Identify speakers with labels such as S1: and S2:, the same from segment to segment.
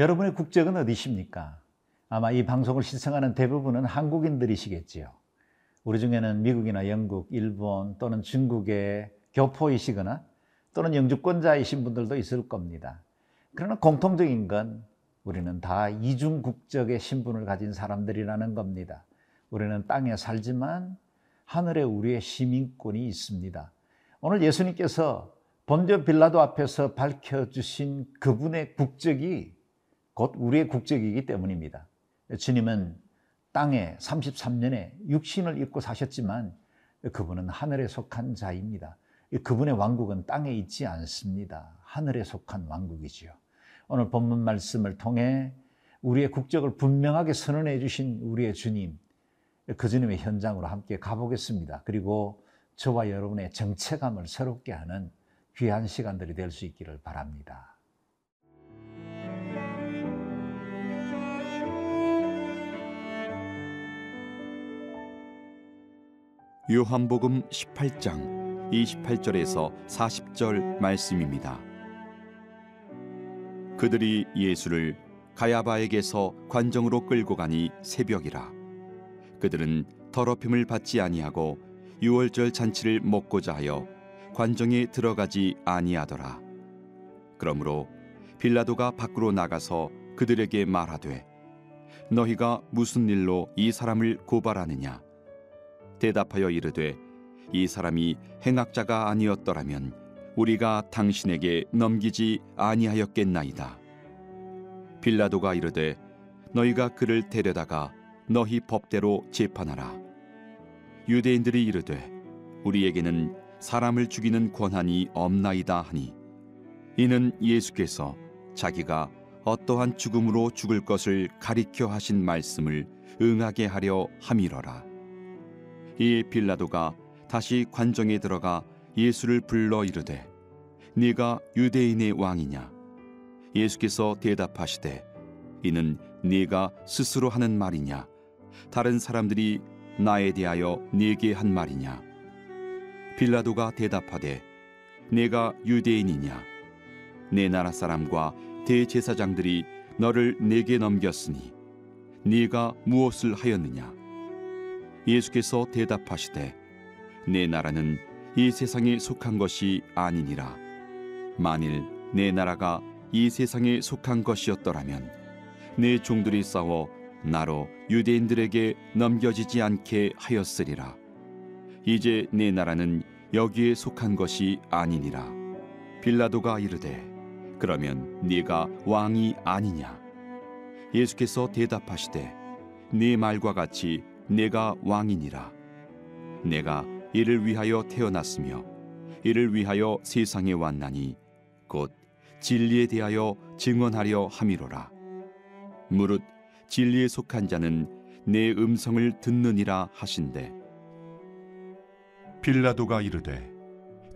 S1: 여러분의 국적은 어디십니까? 아마 이 방송을 시청하는 대부분은 한국인들이시겠지요. 우리 중에는 미국이나 영국, 일본 또는 중국의 교포이시거나 또는 영주권자이신 분들도 있을 겁니다. 그러나 공통적인 건 우리는 다 이중 국적의 신분을 가진 사람들이라는 겁니다. 우리는 땅에 살지만 하늘에 우리의 시민권이 있습니다. 오늘 예수님께서 본디오 빌라도 앞에서 밝혀주신 그분의 국적이 곧 우리의 국적이기 때문입니다. 주님은 땅에 33년에 육신을 입고 사셨지만 그분은 하늘에 속한 자입니다. 그분의 왕국은 땅에 있지 않습니다. 하늘에 속한 왕국이지요. 오늘 본문 말씀을 통해 우리의 국적을 분명하게 선언해 주신 우리의 주님, 그 주님의 현장으로 함께 가보겠습니다. 그리고 저와 여러분의 정체감을 새롭게 하는 귀한 시간들이 될 수 있기를 바랍니다.
S2: 요한복음 18장 28절에서 40절 말씀입니다. 그들이 예수를 가야바에게서 관정으로 끌고 가니 새벽이라 그들은 더럽힘을 받지 아니하고 유월절 잔치를 먹고자 하여 관정에 들어가지 아니하더라. 그러므로 빌라도가 밖으로 나가서 그들에게 말하되 너희가 무슨 일로 이 사람을 고발하느냐 대답하여 이르되 이 사람이 행악자가 아니었더라면 우리가 당신에게 넘기지 아니하였겠나이다. 빌라도가 이르되 너희가 그를 데려다가 너희 법대로 재판하라. 유대인들이 이르되 우리에게는 사람을 죽이는 권한이 없나이다 하니 이는 예수께서 자기가 어떠한 죽음으로 죽을 것을 가리켜 하신 말씀을 응하게 하려 함이러라. 이 빌라도가 다시 관정에 들어가 예수를 불러 이르되 네가 유대인의 왕이냐? 예수께서 대답하시되 이는 네가 스스로 하는 말이냐? 다른 사람들이 나에 대하여 네게 한 말이냐? 빌라도가 대답하되 내가 유대인이냐? 내 나라 사람과 대제사장들이 너를 내게 넘겼으니 네가 무엇을 하였느냐 예수께서 대답하시되 내 나라는 이 세상에 속한 것이 아니니라. 만일 내 나라가 이 세상에 속한 것이었더라면 내 종들이 싸워 나로 유대인들에게 넘겨지지 않게 하였으리라. 이제 내 나라는 여기에 속한 것이 아니니라. 빌라도가 이르되 그러면 네가 왕이 아니냐? 예수께서 대답하시되 네 말과 같이 내가 왕이니라. 내가 이를 위하여 태어났으며 이를 위하여 세상에 왔나니 곧 진리에 대하여 증언하려 함이로라. 무릇 진리에 속한 자는 내 음성을 듣느니라 하신대.
S3: 빌라도가 이르되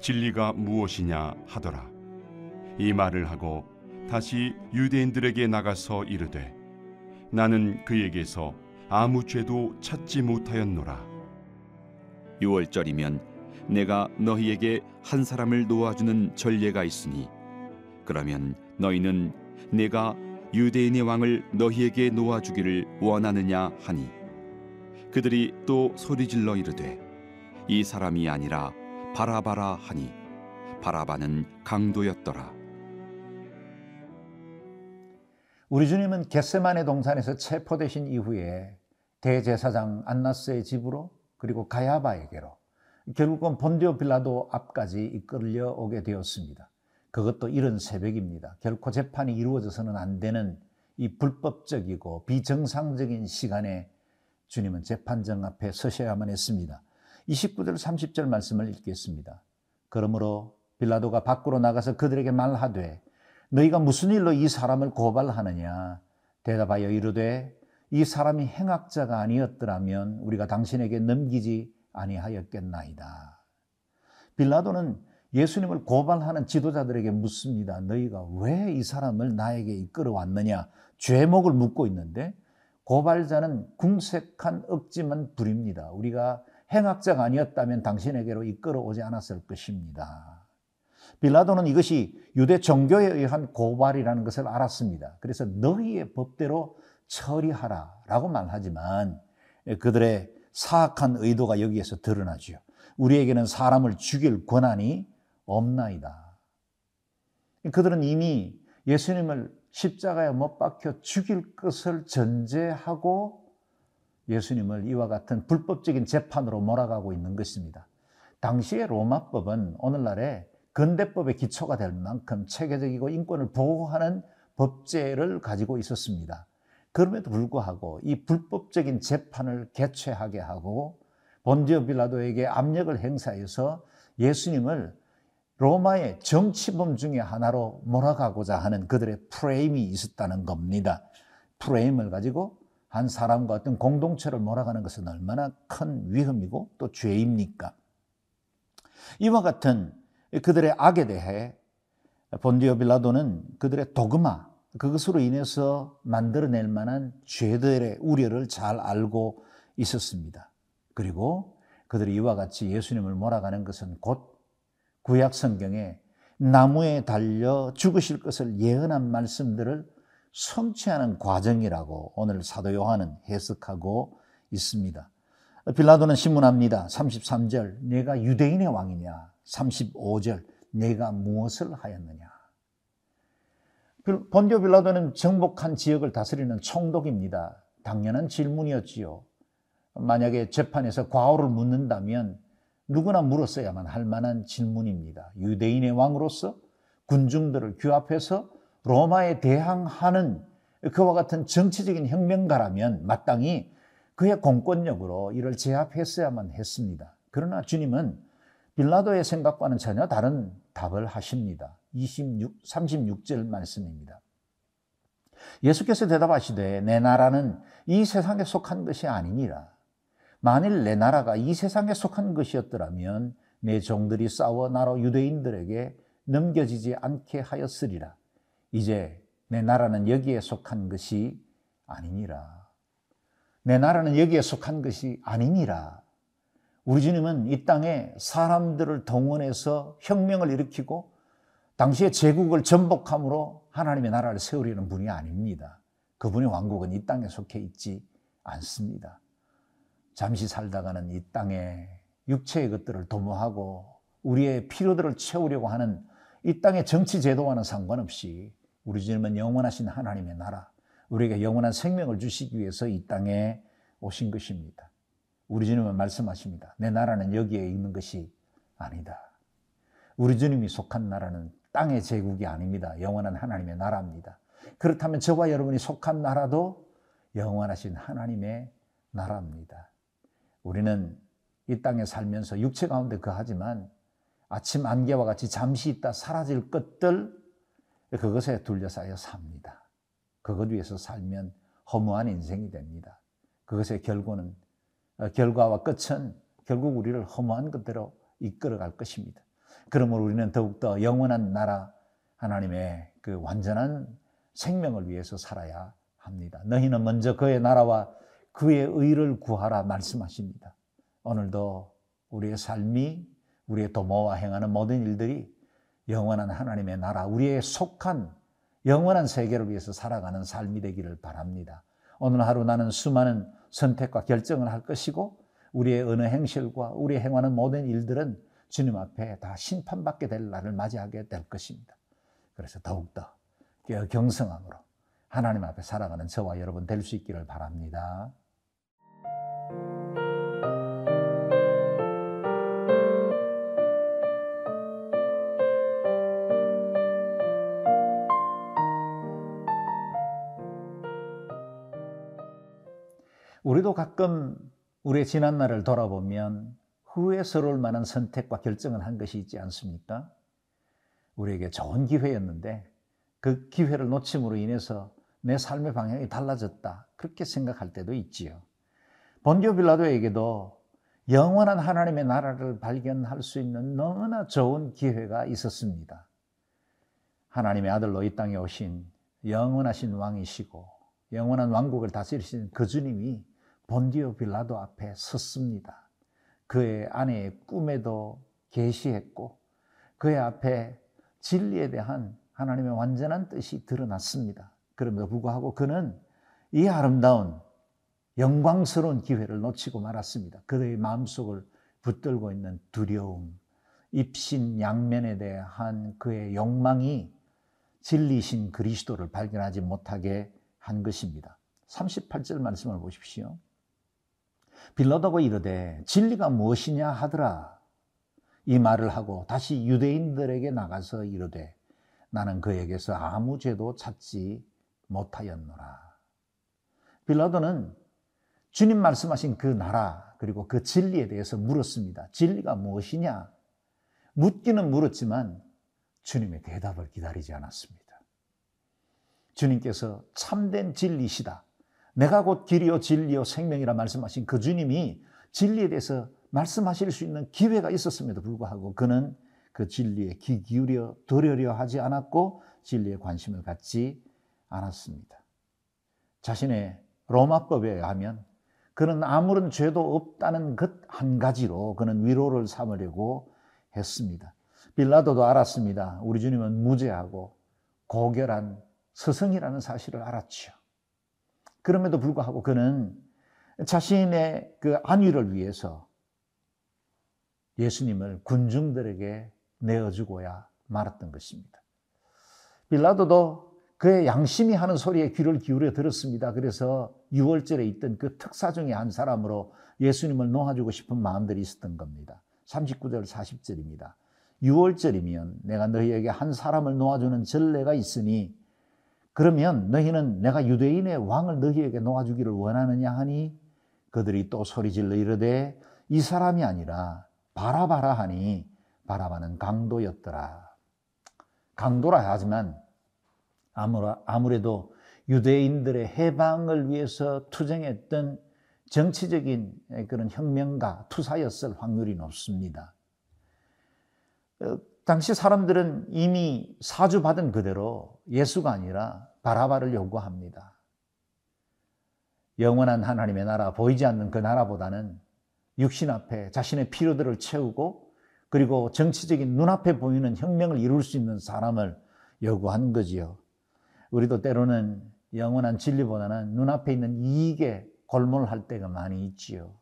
S3: 진리가 무엇이냐 하더라. 이 말을 하고 다시 유대인들에게 나가서 이르되 나는 그에게서 아무 죄도 찾지 못하였노라.
S2: 유월절이면 내가 너희에게 한 사람을 놓아주는 전례가 있으니 그러면 너희는 내가 유대인의 왕을 너희에게 놓아주기를 원하느냐 하니 그들이 또 소리질러 이르되 이 사람이 아니라 바라바라 하니 바라바는 강도였더라.
S1: 우리 주님은 겟세만의 동산에서 체포되신 이후에 대제사장 안나스의 집으로 그리고 가야바에게로 결국은 본디오 빌라도 앞까지 이끌려 오게 되었습니다. 그것도 이른 새벽입니다. 결코 재판이 이루어져서는 안 되는 이 불법적이고 비정상적인 시간에 주님은 재판정 앞에 서셔야만 했습니다. 29절 30절 말씀을 읽겠습니다. 그러므로 빌라도가 밖으로 나가서 그들에게 말하되 너희가 무슨 일로 이 사람을 고발하느냐 대답하여 이르되 이 사람이 행악자가 아니었더라면 우리가 당신에게 넘기지 아니하였겠나이다. 빌라도는 예수님을 고발하는 지도자들에게 묻습니다. 너희가 왜 이 사람을 나에게 이끌어 왔느냐? 죄목을 묻고 있는데 고발자는 궁색한 억지만 부립니다. 우리가 행악자가 아니었다면 당신에게로 이끌어 오지 않았을 것입니다. 빌라도는 이것이 유대 종교에 의한 고발이라는 것을 알았습니다. 그래서 너희의 법대로 처리하라 라고 말하지만 그들의 사악한 의도가 여기에서 드러나죠. 우리에게는 사람을 죽일 권한이 없나이다. 그들은 이미 예수님을 십자가에 못 박혀 죽일 것을 전제하고 예수님을 이와 같은 불법적인 재판으로 몰아가고 있는 것입니다. 당시의 로마법은 오늘날의 근대법의 기초가 될 만큼 체계적이고 인권을 보호하는 법제를 가지고 있었습니다. 그럼에도 불구하고 이 불법적인 재판을 개최하게 하고 본디오 빌라도에게 압력을 행사해서 예수님을 로마의 정치범 중의 하나로 몰아가고자 하는 그들의 프레임이 있었다는 겁니다. 프레임을 가지고 한 사람과 어떤 공동체를 몰아가는 것은 얼마나 큰 위험이고 또 죄입니까? 이와 같은 그들의 악에 대해 본디오 빌라도는 그들의 도그마, 그것으로 인해서 만들어낼 만한 죄들의 우려를 잘 알고 있었습니다. 그리고 그들이 이와 같이 예수님을 몰아가는 것은 곧 구약 성경에 나무에 달려 죽으실 것을 예언한 말씀들을 성취하는 과정이라고 오늘 사도 요한은 해석하고 있습니다. 빌라도는 신문합니다. 33절, 내가 유대인의 왕이냐? 35절, 내가 무엇을 하였느냐? 본디오 빌라도는 정복한 지역을 다스리는 총독입니다. 당연한 질문이었지요. 만약에 재판에서 과오를 묻는다면 누구나 물었어야만 할 만한 질문입니다. 유대인의 왕으로서 군중들을 규합해서 로마에 대항하는 그와 같은 정치적인 혁명가라면 마땅히 그의 공권력으로 이를 제압했어야만 했습니다. 그러나 주님은 빌라도의 생각과는 전혀 다른 답을 하십니다. 26, 36절 말씀입니다. 예수께서 대답하시되 내 나라는 이 세상에 속한 것이 아니니라. 만일 내 나라가 이 세상에 속한 것이었더라면 내 종들이 싸워 나로 유대인들에게 넘겨지지 않게 하였으리라. 이제 내 나라는 여기에 속한 것이 아니니라. 내 나라는 여기에 속한 것이 아니니라. 우리 주님은 이 땅에 사람들을 동원해서 혁명을 일으키고 당시에 제국을 전복함으로 하나님의 나라를 세우려는 분이 아닙니다. 그분의 왕국은 이 땅에 속해 있지 않습니다. 잠시 살다가는 이 땅에 육체의 것들을 도모하고 우리의 필요들을 채우려고 하는 이 땅의 정치 제도와는 상관없이 우리 주님은 영원하신 하나님의 나라, 우리에게 영원한 생명을 주시기 위해서 이 땅에 오신 것입니다. 우리 주님은 말씀하십니다. 내 나라는 여기에 있는 것이 아니다. 우리 주님이 속한 나라는 땅의 제국이 아닙니다. 영원한 하나님의 나라입니다. 그렇다면 저와 여러분이 속한 나라도 영원하신 하나님의 나라입니다. 우리는 이 땅에 살면서 육체 가운데 거하지만 아침 안개와 같이 잠시 있다 사라질 것들 그것에 둘러싸여 삽니다. 그것 위해서 살면 허무한 인생이 됩니다. 그것의 결과는 어, 결과와 끝은 결국 우리를 허무한 것대로 이끌어갈 것입니다. 그러므로 우리는 더욱더 영원한 나라 하나님의 그 완전한 생명을 위해서 살아야 합니다. 너희는 먼저 그의 나라와 그의 의를 구하라 말씀하십니다. 오늘도 우리의 삶이 우리의 도모와 행하는 모든 일들이 영원한 하나님의 나라, 우리의 속한 영원한 세계를 위해서 살아가는 삶이 되기를 바랍니다. 오늘 하루 나는 수많은 선택과 결정을 할 것이고 우리의 어느 행실과 우리 행하는 모든 일들은 주님 앞에 다 심판받게 될 날을 맞이하게 될 것입니다. 그래서 더욱더 경성함으로 하나님 앞에 살아가는 저와 여러분 될 수 있기를 바랍니다. 우리도 가끔 우리의 지난 날을 돌아보면 후회스러울 만한 선택과 결정을 한 것이 있지 않습니까? 우리에게 좋은 기회였는데 그 기회를 놓침으로 인해서 내 삶의 방향이 달라졌다. 그렇게 생각할 때도 있지요. 본디오 빌라도에게도 영원한 하나님의 나라를 발견할 수 있는 너무나 좋은 기회가 있었습니다. 하나님의 아들로 이 땅에 오신 영원하신 왕이시고 영원한 왕국을 다스리신 그 주님이 본디오 빌라도 앞에 섰습니다. 그의 아내의 꿈에도 계시했고 그의 앞에 진리에 대한 하나님의 완전한 뜻이 드러났습니다. 그럼에도 불구하고 그는 이 아름다운 영광스러운 기회를 놓치고 말았습니다. 그의 마음속을 붙들고 있는 두려움, 입신 양면에 대한 그의 욕망이 진리신 그리스도를 발견하지 못하게 한 것입니다. 38절 말씀을 보십시오. 빌라도가 이르되 진리가 무엇이냐 하더라. 이 말을 하고 다시 유대인들에게 나가서 이르되 나는 그에게서 아무 죄도 찾지 못하였노라. 빌라도는 주님 말씀하신 그 나라 그리고 그 진리에 대해서 물었습니다. 진리가 무엇이냐? 묻기는 물었지만 주님의 대답을 기다리지 않았습니다. 주님께서 참된 진리시다. 내가 곧 길이요 진리요 생명이라 말씀하신 그 주님이 진리에 대해서 말씀하실 수 있는 기회가 있었음에도 불구하고 그는 그 진리에 귀 기울여 들으려 하지 않았고 진리에 관심을 갖지 않았습니다. 자신의 로마법에 의하면 그는 아무런 죄도 없다는 것 한 가지로 그는 위로를 삼으려고 했습니다. 빌라도도 알았습니다. 우리 주님은 무죄하고 고결한 스승이라는 사실을 알았죠. 그럼에도 불구하고 그는 자신의 그 안위를 위해서 예수님을 군중들에게 내어주고야 말았던 것입니다. 빌라도도 그의 양심이 하는 소리에 귀를 기울여 들었습니다. 그래서 6월절에 있던 그 특사 중에 한 사람으로 예수님을 놓아주고 싶은 마음들이 있었던 겁니다. 39절 40절입니다. 6월절이면 내가 너희에게 한 사람을 놓아주는 전례가 있으니 그러면 너희는 내가 유대인의 왕을 너희에게 놓아주기를 원하느냐 하니 그들이 또 소리질러 이르되 이 사람이 아니라 바라바라 하니 바라바는 강도였더라. 강도라 하지만 아무래도 유대인들의 해방을 위해서 투쟁했던 정치적인 그런 혁명가, 투사였을 확률이 높습니다. 어, 당시 사람들은 이미 사주받은 그대로 예수가 아니라 바라바를 요구합니다. 영원한 하나님의 나라, 보이지 않는 그 나라보다는 육신 앞에 자신의 필요들을 채우고 그리고 정치적인 눈앞에 보이는 혁명을 이룰 수 있는 사람을 요구한 거지요. 우리도 때로는 영원한 진리보다는 눈앞에 있는 이익에 골몰할 때가 많이 있지요.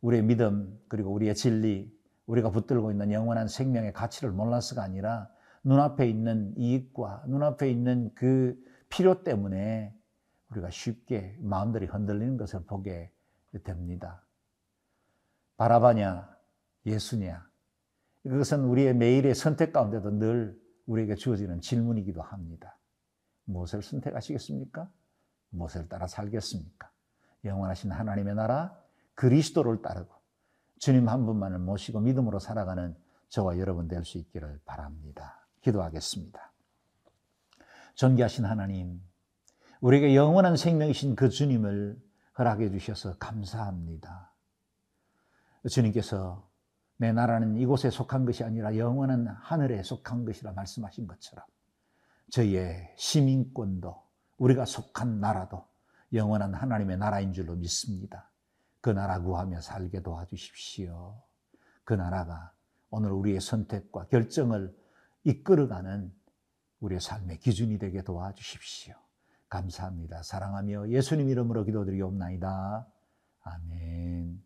S1: 우리의 믿음, 그리고 우리의 진리, 우리가 붙들고 있는 영원한 생명의 가치를 몰라서가 아니라 눈앞에 있는 이익과 눈앞에 있는 그 필요 때문에 우리가 쉽게 마음들이 흔들리는 것을 보게 됩니다. 바라바냐, 예수냐. 그것은 우리의 매일의 선택 가운데도 늘 우리에게 주어지는 질문이기도 합니다. 무엇을 선택하시겠습니까? 무엇을 따라 살겠습니까? 영원하신 하나님의 나라, 그리스도를 따르고 주님 한 분만을 모시고 믿음으로 살아가는 저와 여러분 될 수 있기를 바랍니다. 기도하겠습니다. 존귀하신 하나님, 우리에게 영원한 생명이신 그 주님을 허락해 주셔서 감사합니다. 주님께서 내 나라는 이곳에 속한 것이 아니라 영원한 하늘에 속한 것이라 말씀하신 것처럼 저희의 시민권도 우리가 속한 나라도 영원한 하나님의 나라인 줄로 믿습니다. 그 나라 구하며 살게 도와주십시오. 그 나라가 오늘 우리의 선택과 결정을 이끌어가는 우리의 삶의 기준이 되게 도와주십시오. 감사합니다. 사랑하며 예수님 이름으로 기도드리옵나이다. 아멘.